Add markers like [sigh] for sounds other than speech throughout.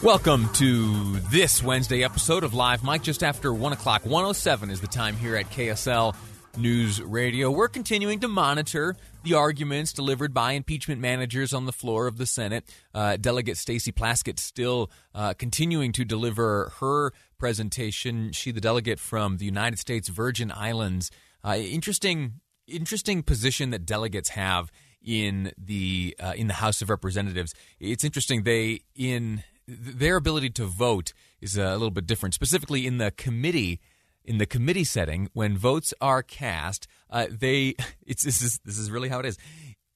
Welcome to this Wednesday episode of Live Mic. Just after 1 o'clock, 107 is the time here at KSL News Radio. We're continuing to monitor the arguments delivered by impeachment managers on the floor of the Senate. Uh, Delegate Stacey Plaskett still uh, continuing to deliver her presentation. She, the delegate from the United States Virgin Islands. Uh, interesting, interesting position that delegates have in the uh, in the House of Representatives. It's interesting. They in their ability to vote is a little bit different. Specifically in the committee in the committee setting when votes are cast, uh, they [laughs] it's this is this is really how it is.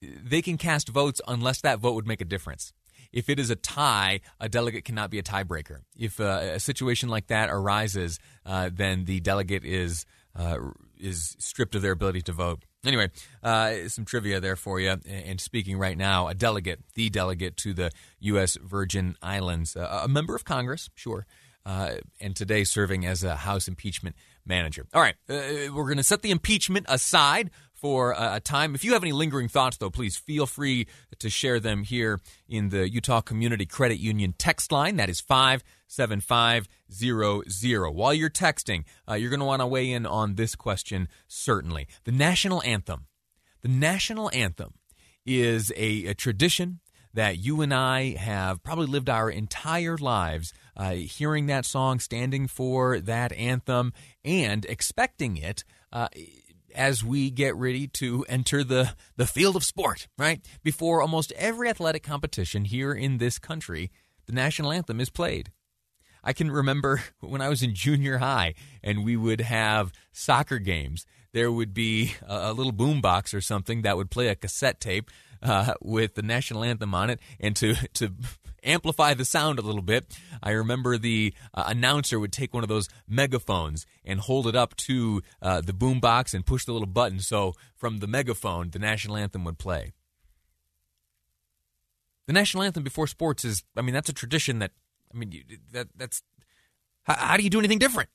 They can cast votes unless that vote would make a difference. If it is a tie, a delegate cannot be a tiebreaker. If uh, a situation like that arises, uh, then the delegate is uh, is stripped of their ability to vote. Anyway, uh, some trivia there for you. And speaking right now, a delegate, the delegate to the U.S. Virgin Islands, uh, a member of Congress, sure, uh, and today serving as a House impeachment manager. All right, uh, we're going to set the impeachment aside for a time. If you have any lingering thoughts, though, please feel free to share them here in the Utah Community Credit Union text line. That is 57500. While you're texting, uh, you're going to want to weigh in on this question, certainly. The national anthem. The national anthem is a, a tradition that you and I have probably lived our entire lives uh, hearing that song, standing for that anthem, and expecting it. Uh, as we get ready to enter the, the field of sport, right? Before almost every athletic competition here in this country, the national anthem is played. I can remember [laughs] when I was in junior high and we would have soccer games. There would be a, a little boombox or something that would play a cassette tape uh, with the national anthem on it, and to [laughs] to amplify the sound a little bit, I remember the uh, announcer would take one of those megaphones and hold it up to uh, the boombox and push the little button, so from the megaphone the national anthem would play. The national anthem before sports is, I mean, that's a tradition that, I mean, that that's how, how do you do anything different,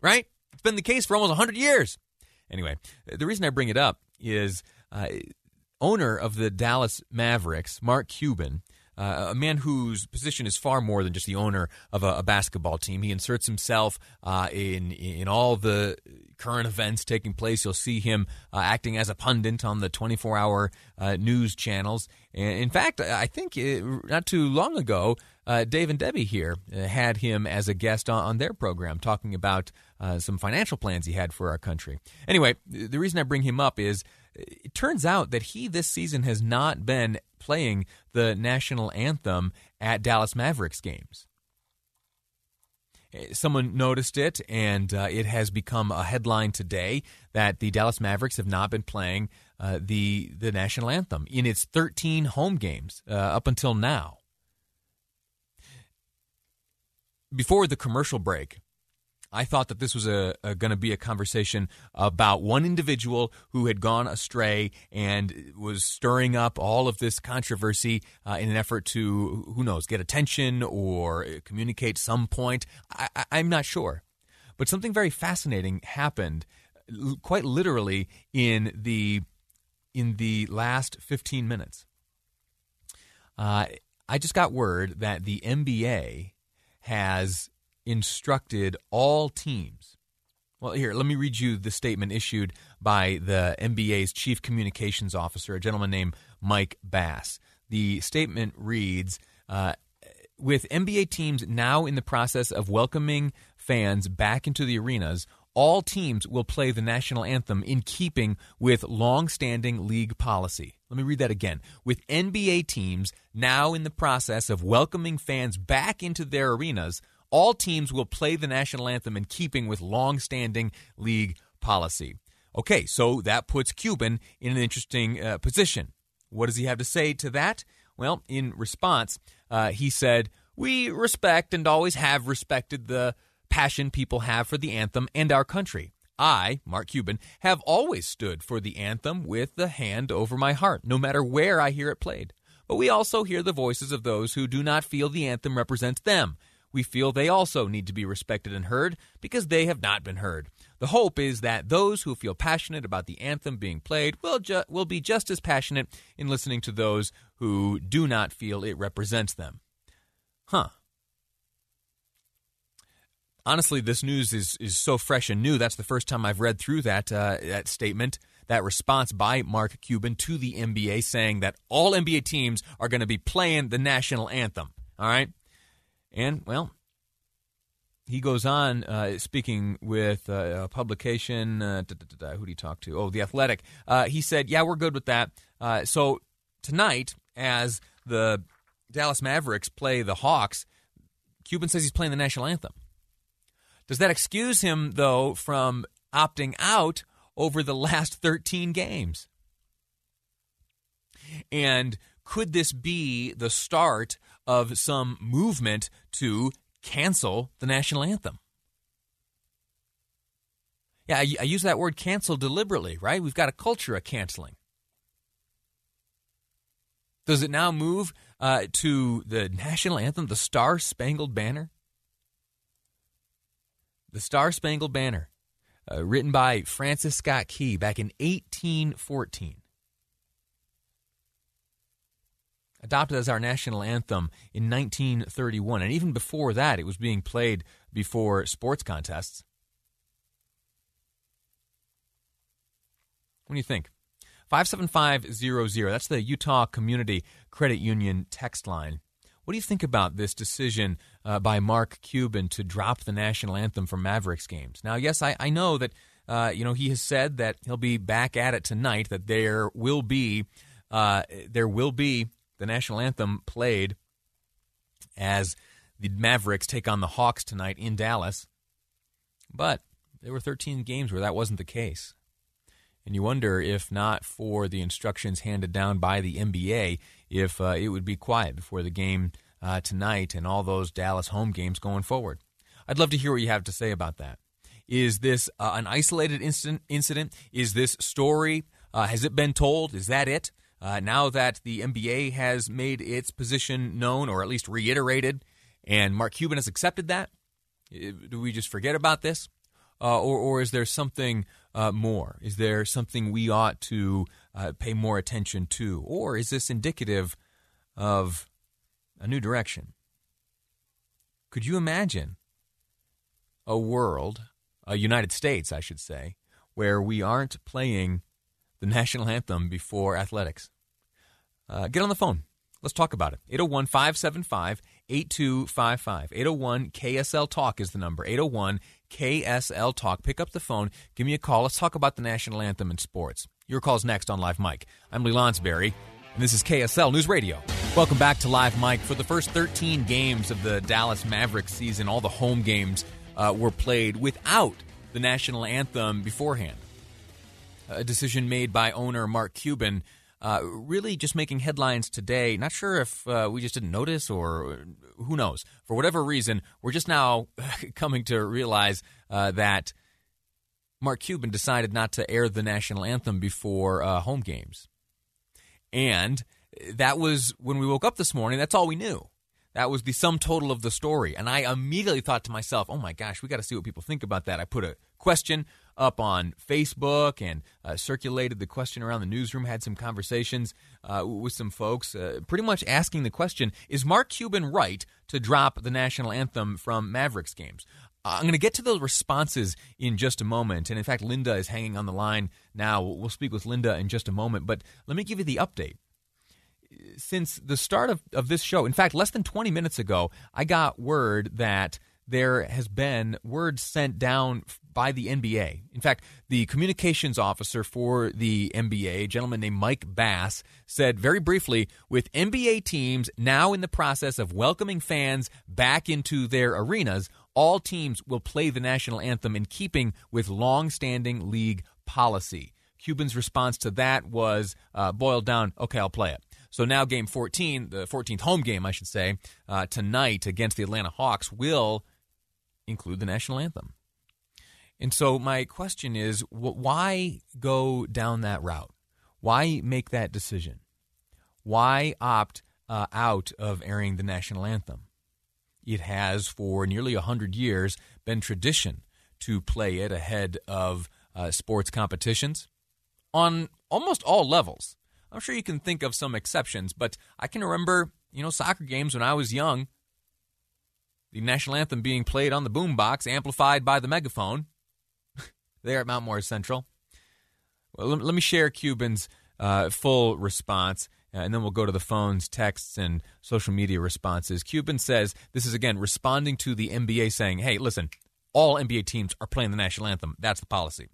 right? It's been the case for almost 100 years. Anyway, the reason I bring it up is uh, owner of the Dallas Mavericks, Mark Cuban, uh, a man whose position is far more than just the owner of a, a basketball team. He inserts himself uh, in in all the current events taking place. You'll see him uh, acting as a pundit on the 24 hour uh, news channels. And in fact, I think it, not too long ago, uh, Dave and Debbie here uh, had him as a guest on, on their program talking about some financial plans he had for our country. Anyway, the reason I bring him up is it turns out that he this season has not been playing the national anthem at Dallas Mavericks games. Eh, someone noticed it, and uh, it has become a headline today that the Dallas Mavericks have not been playing uh, the the national anthem in its 13 home games uh, up until now. Before the commercial break, I thought that this was a, a going to be a conversation about one individual who had gone astray and was stirring up all of this controversy uh, in an effort to, who knows, get attention or communicate some point. I, I'm not sure. But something very fascinating happened, quite literally, in the in the last 15 minutes. Uh, I just got word that the NBA has instructed all teams. Well, here, let me read you the statement issued by the NBA's chief communications officer, a gentleman named Mike Bass. The statement reads uh, with NBA teams now in the process of welcoming fans back into the arenas, all teams will play the national anthem in keeping with long-standing league policy. Let me read that again. With NBA teams now in the process of welcoming fans back into their arenas, all teams will play the national anthem in keeping with long-standing league policy. Okay, so that puts Cuban in an interesting uh, position. What does he have to say to that? Well, in response, uh, he said, We respect and always have respected the passion people have for the anthem and our country. I, Mark Cuban, have always stood for the anthem with the hand over my heart, no matter where I hear it played. But we also hear the voices of those who do not feel the anthem represents them. We feel they also need to be respected and heard because they have not been heard. The hope is that those who feel passionate about the anthem being played will, ju- will be just as passionate in listening to those who do not feel it represents them. Huh honestly, this news is is so fresh and new. That's the first time I've read through that uh, that statement, that response by Mark Cuban to the NBA, saying that all NBA teams are going to be playing the national anthem. All right, and well. He goes on uh, speaking with uh, a publication. Uh, who did he talk to? Oh, The Athletic. Uh, he said, Yeah, we're good with that. Uh, so tonight, as the Dallas Mavericks play the Hawks, Cuban says he's playing the national anthem. Does that excuse him, though, from opting out over the [laughs] last 13 games? And could this be the start of some movement to cancel the national anthem? Yeah, I, I use that word cancel deliberately, right? We've got a culture of canceling. Does it now move uh, to the national anthem, the Star Spangled Banner? The Star Spangled Banner, uh, written by Francis Scott Key back in 1814. Adopted as our national anthem in 1931. And even before that, it was being played before sports contests. What do you think? 57500, that's the Utah Community Credit Union text line. What do you think about this decision uh, by Mark Cuban to drop the national anthem from Mavericks games? Now, yes, I, I know that uh, you know he has said that he'll be back at it tonight. That there will be uh, there will be the national anthem played as the Mavericks take on the Hawks tonight in Dallas. But there were 13 games where that wasn't the case. And you wonder if not for the instructions handed down by the NBA, if uh, it would be quiet before the game uh, tonight and all those Dallas home games going forward. I'd love to hear what you have to say about that. Is this uh, an isolated incident? Incident? Is this story? Uh, has it been told? Is that it? Uh, now that the NBA has made its position known, or at least reiterated, and Mark Cuban has accepted that, do we just forget about this? Uh, or, or is there something more? Is there something we ought to uh, pay more attention to? Or is this indicative of a new direction? Could you imagine a world, a United States, I should say, where we aren't playing the national anthem before athletics? Uh, get on the phone. Let's talk about it. 801 575 8255. 801 KSL Talk is the number. 801 KSL Talk. Pick up the phone. Give me a call. Let's talk about the national anthem in sports. Your call's next on Live Mic. I'm Lee Lonsberry, and this is KSL News Radio. Welcome back to Live Mic. For the first 13 games of the Dallas Mavericks season, all the home games uh, were played without the national anthem beforehand. A decision made by owner Mark Cuban uh, really just making headlines today. Not sure if uh, we just didn't notice or who knows. For whatever reason, we're just now [laughs] coming to realize uh, that Mark Cuban decided not to air the national anthem before uh, home games. And that was when we woke up this morning, that's all we knew. That was the sum total of the story. And I immediately thought to myself, oh my gosh, we got to see what people think about that. I put a question up on Facebook and uh, circulated the question around the newsroom, had some conversations uh, with some folks, uh, pretty much asking the question Is Mark Cuban right to drop the national anthem from Mavericks games? Uh, I'm going to get to those responses in just a moment. And in fact, Linda is hanging on the line now. We'll speak with Linda in just a moment. But let me give you the update. since the start of, of this show, in fact, less than 20 minutes ago, I got word that there has been word sent down by the NBA. In fact, the communications officer for the NBA, a gentleman named Mike Bass, said very briefly with NBA teams now in the process of welcoming fans back into their arenas, all teams will play the national anthem in keeping with long standing league policy. Cuban's response to that was uh, boiled down, okay, I'll play it. So now, game 14, the 14th home game, I should say, uh, tonight against the Atlanta Hawks will include the national anthem. And so, my question is why go down that route? Why make that decision? Why opt uh, out of airing the national anthem? It has, for nearly 100 years, been tradition to play it ahead of uh, sports competitions on almost all levels. I'm sure you can think of some exceptions, but I can remember, you know, soccer games when I was young, the national anthem being played on the boombox, amplified by the megaphone, [laughs] there at Mount Morris Central. Well, let, me share Cuban's uh, full response, Uh, and then we'll go to the phones, texts, and social media responses. Cuban says this is again responding to the NBA saying, "Hey, listen, all NBA teams are playing the national anthem. That's the policy."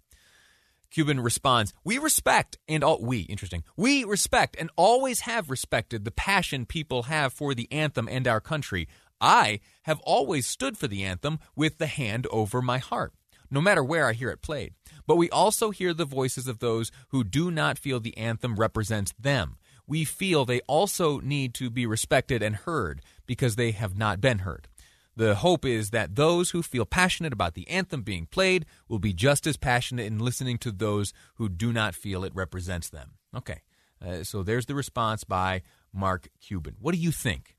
Cuban responds, We respect and all we, interesting. We respect and always have respected the passion people have for the anthem and our country. I have always stood for the anthem with the hand over my heart, no matter where I hear it played. But we also hear the voices of those who do not feel the anthem represents them. We feel they also need to be respected and heard because they have not been heard. The hope is that those who feel passionate about the anthem being played will be just as passionate in listening to those who do not feel it represents them. Okay, uh, so there's the response by Mark Cuban. What do you think?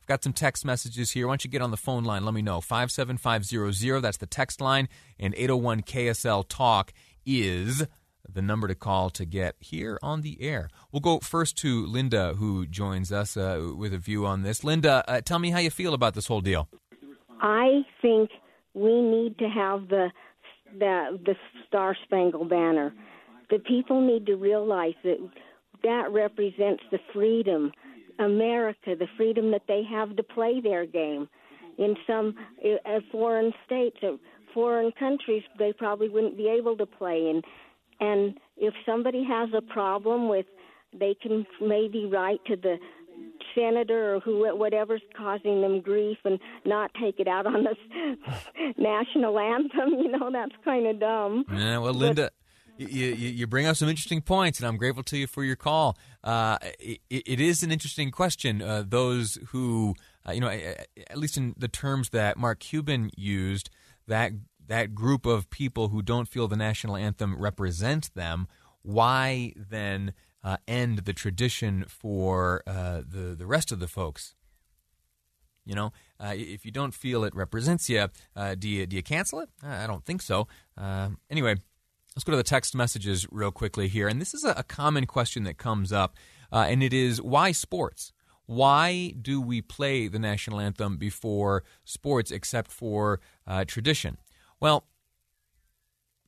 I've got some text messages here. Why don't you get on the phone line? Let me know. 57500, that's the text line, and 801 KSL Talk is the number to call to get here on the air. We'll go first to Linda, who joins us uh, with a view on this. Linda, uh, tell me how you feel about this whole deal. I think we need to have the the the Star Spangled Banner. The people need to realize that that represents the freedom, America, the freedom that they have to play their game. In some uh, foreign states, foreign countries, they probably wouldn't be able to play. And and if somebody has a problem with, they can maybe write to the senator or who whatever's causing them grief and not take it out on the [laughs] national anthem. You know, that's kind of dumb. Yeah, well, Linda. But, you, you, you, bring up some interesting points, and I'm grateful to you for your call. Uh, it, it is an interesting question. Uh, those who, uh, you know, at least in the terms that Mark Cuban used, that that group of people who don't feel the national anthem represents them, why then uh, end the tradition for uh, the the rest of the folks. You know, uh, if you don't feel it represents you, uh, do you do you cancel it? I don't think so. Uh, anyway, let's go to the text messages real quickly here, and this is a, a common question that comes up, uh, and it is why sports. Why do we play the national anthem before sports, except for tradition? Well,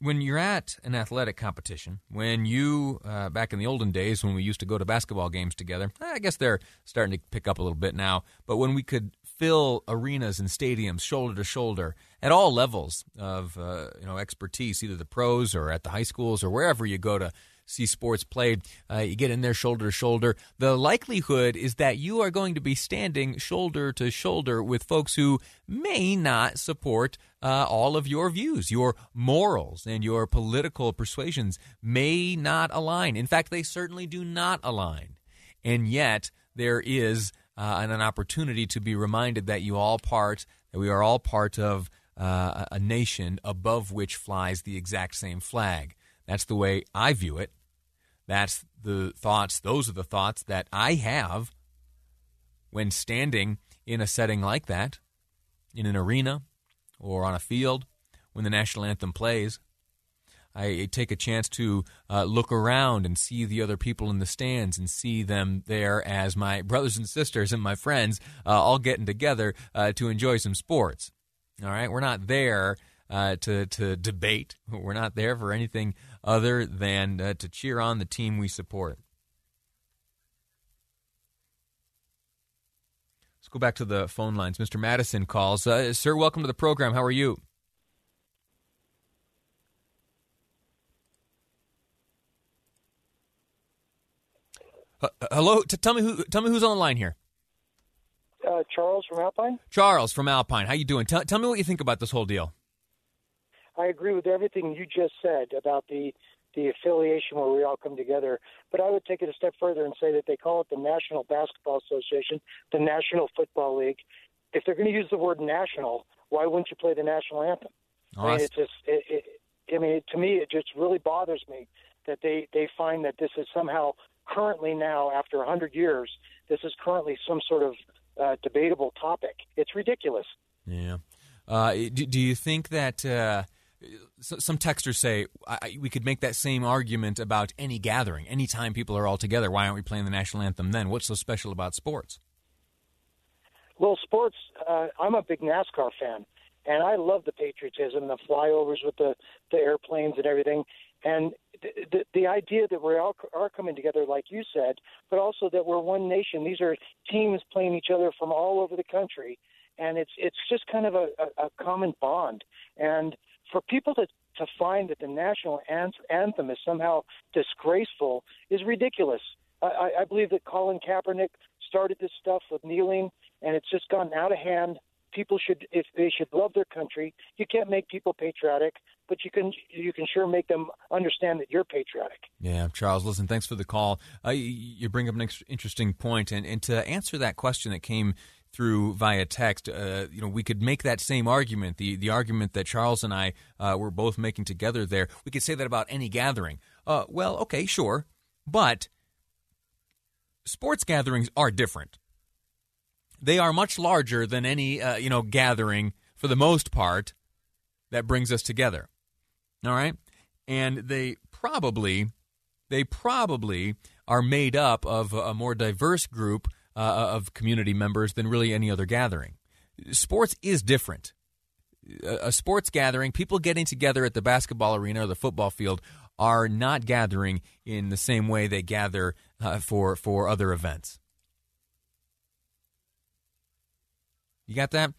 when you're at an athletic competition, when you, uh, back in the olden days when we used to go to basketball games together, I guess they're starting to pick up a little bit now, but when we could fill arenas and stadiums shoulder to shoulder at all levels of uh, you know expertise, either the pros or at the high schools or wherever you go to see sports played, uh, you get in there shoulder to shoulder. The likelihood is that you are going to be standing shoulder to shoulder with folks who may not support uh, all of your views. Your morals and your political persuasions may not align. In fact, they certainly do not align. And yet, there is uh, an, opportunity to be reminded that you all part, that we are all part of uh, a nation above which flies the exact same flag. That's the way I view it. That's the thoughts, those are the thoughts that I have when standing in a setting like that, in an arena or on a field, when the national anthem plays. I take a chance to uh, look around and see the other people in the stands and see them there as my brothers and sisters and my friends uh, all getting together uh, to enjoy some sports. All right, we're not there uh, to to debate. We're not there for anything other than uh, to cheer on the team we support. Let's go back to the phone lines. Mr. Madison calls. Uh, sir, welcome to the program. How are you? Uh, hello. T- tell me who. Tell me who's on the line here. Uh, Charles from Alpine. Charles from Alpine. How you doing? Tell, tell me what you think about this whole deal. I agree with everything you just said about the the affiliation where we all come together. But I would take it a step further and say that they call it the National Basketball Association, the National Football League. If they're going to use the word national, why wouldn't you play the national anthem? Oh, I mean, that's- it just, it, it, I mean, to me, it just really bothers me that they they find that this is somehow currently now, after a hundred years, this is currently some sort of uh, debatable topic. It's ridiculous. Yeah. Uh, do, do you think that uh, some texters say I, we could make that same argument about any gathering, any time people are all together? Why aren't we playing the national anthem then? What's so special about sports? Well, sports. Uh, I'm a big NASCAR fan, and I love the patriotism, the flyovers with the the airplanes and everything, and the the, the idea that we all are coming together, like you said, but also that we're one nation. These are teams playing each other from all over the country, and it's it's just kind of a, a, a common bond. And for people to to find that the national anthem is somehow disgraceful is ridiculous. I, I, believe that Colin Kaepernick started this stuff with kneeling, and it's just gone out of hand. People should, if they should love their country, you can't make people patriotic, but you can, you can sure make them understand that you're patriotic. Yeah, Charles, listen, thanks for the call. Uh, you bring up an interesting point, and, and to answer that question that came through via text, uh, you know, we could make that same argument, the the argument that Charles and I uh, were both making together there. We could say that about any gathering. Uh, well, okay, sure, but sports gatherings are different. They are much larger than any uh, you know gathering for the most part that brings us together. All right, and they probably they probably are made up of a more diverse group uh, of community members than really any other gathering. Sports is different. A a sports gathering, people getting together at the basketball arena or the football field, are not gathering in the same way they gather uh, for for other events. You got that?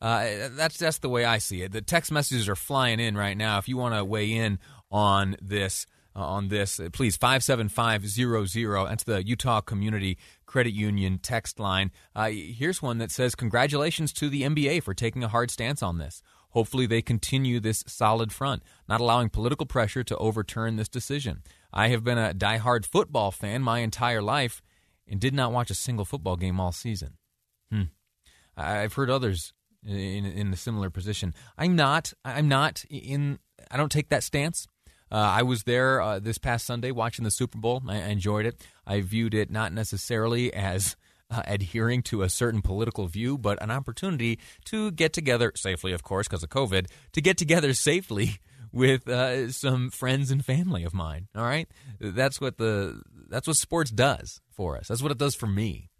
Uh, that's that's the way I see it. The text messages are flying in right now. If you want to weigh in on this, uh, on this, uh, please five seven five zero zero. That's the Utah Community Credit Union text line. Uh, here's one that says, "Congratulations to the NBA for taking a hard stance on this. Hopefully, they continue this solid front, not allowing political pressure to overturn this decision. I have been a diehard football fan my entire life, and did not watch a single football game all season." Hmm. I've heard others in in a similar position. I'm not. I'm not in. I don't take that stance. Uh, I was there uh, this past Sunday watching the Super Bowl. I enjoyed it. I viewed it not necessarily as uh, adhering to a certain political view, but an opportunity to get together safely, of course, because of COVID, to get together safely [laughs] with uh, some friends and family of mine. All right, that's what the that's what sports does for us. That's what it does for me,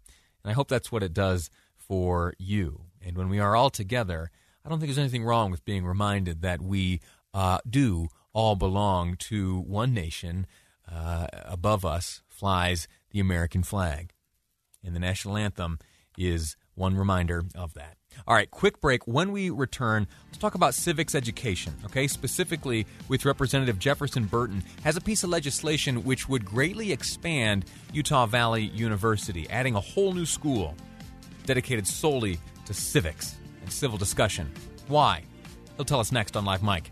and I hope that's what it does for you. And when we are all together, I don't think there's anything wrong with being reminded that we uh, do all belong to one nation. Uh, above us flies the American flag. And the national anthem is one reminder of that. All right, quick break. When we return, let's talk about civics education, okay? Specifically with Representative Jefferson Burton has a piece of legislation which would greatly expand Utah Valley University, adding a whole new school dedicated solely to civics and civil discussion. Why? He'll tell us next on Live Mic.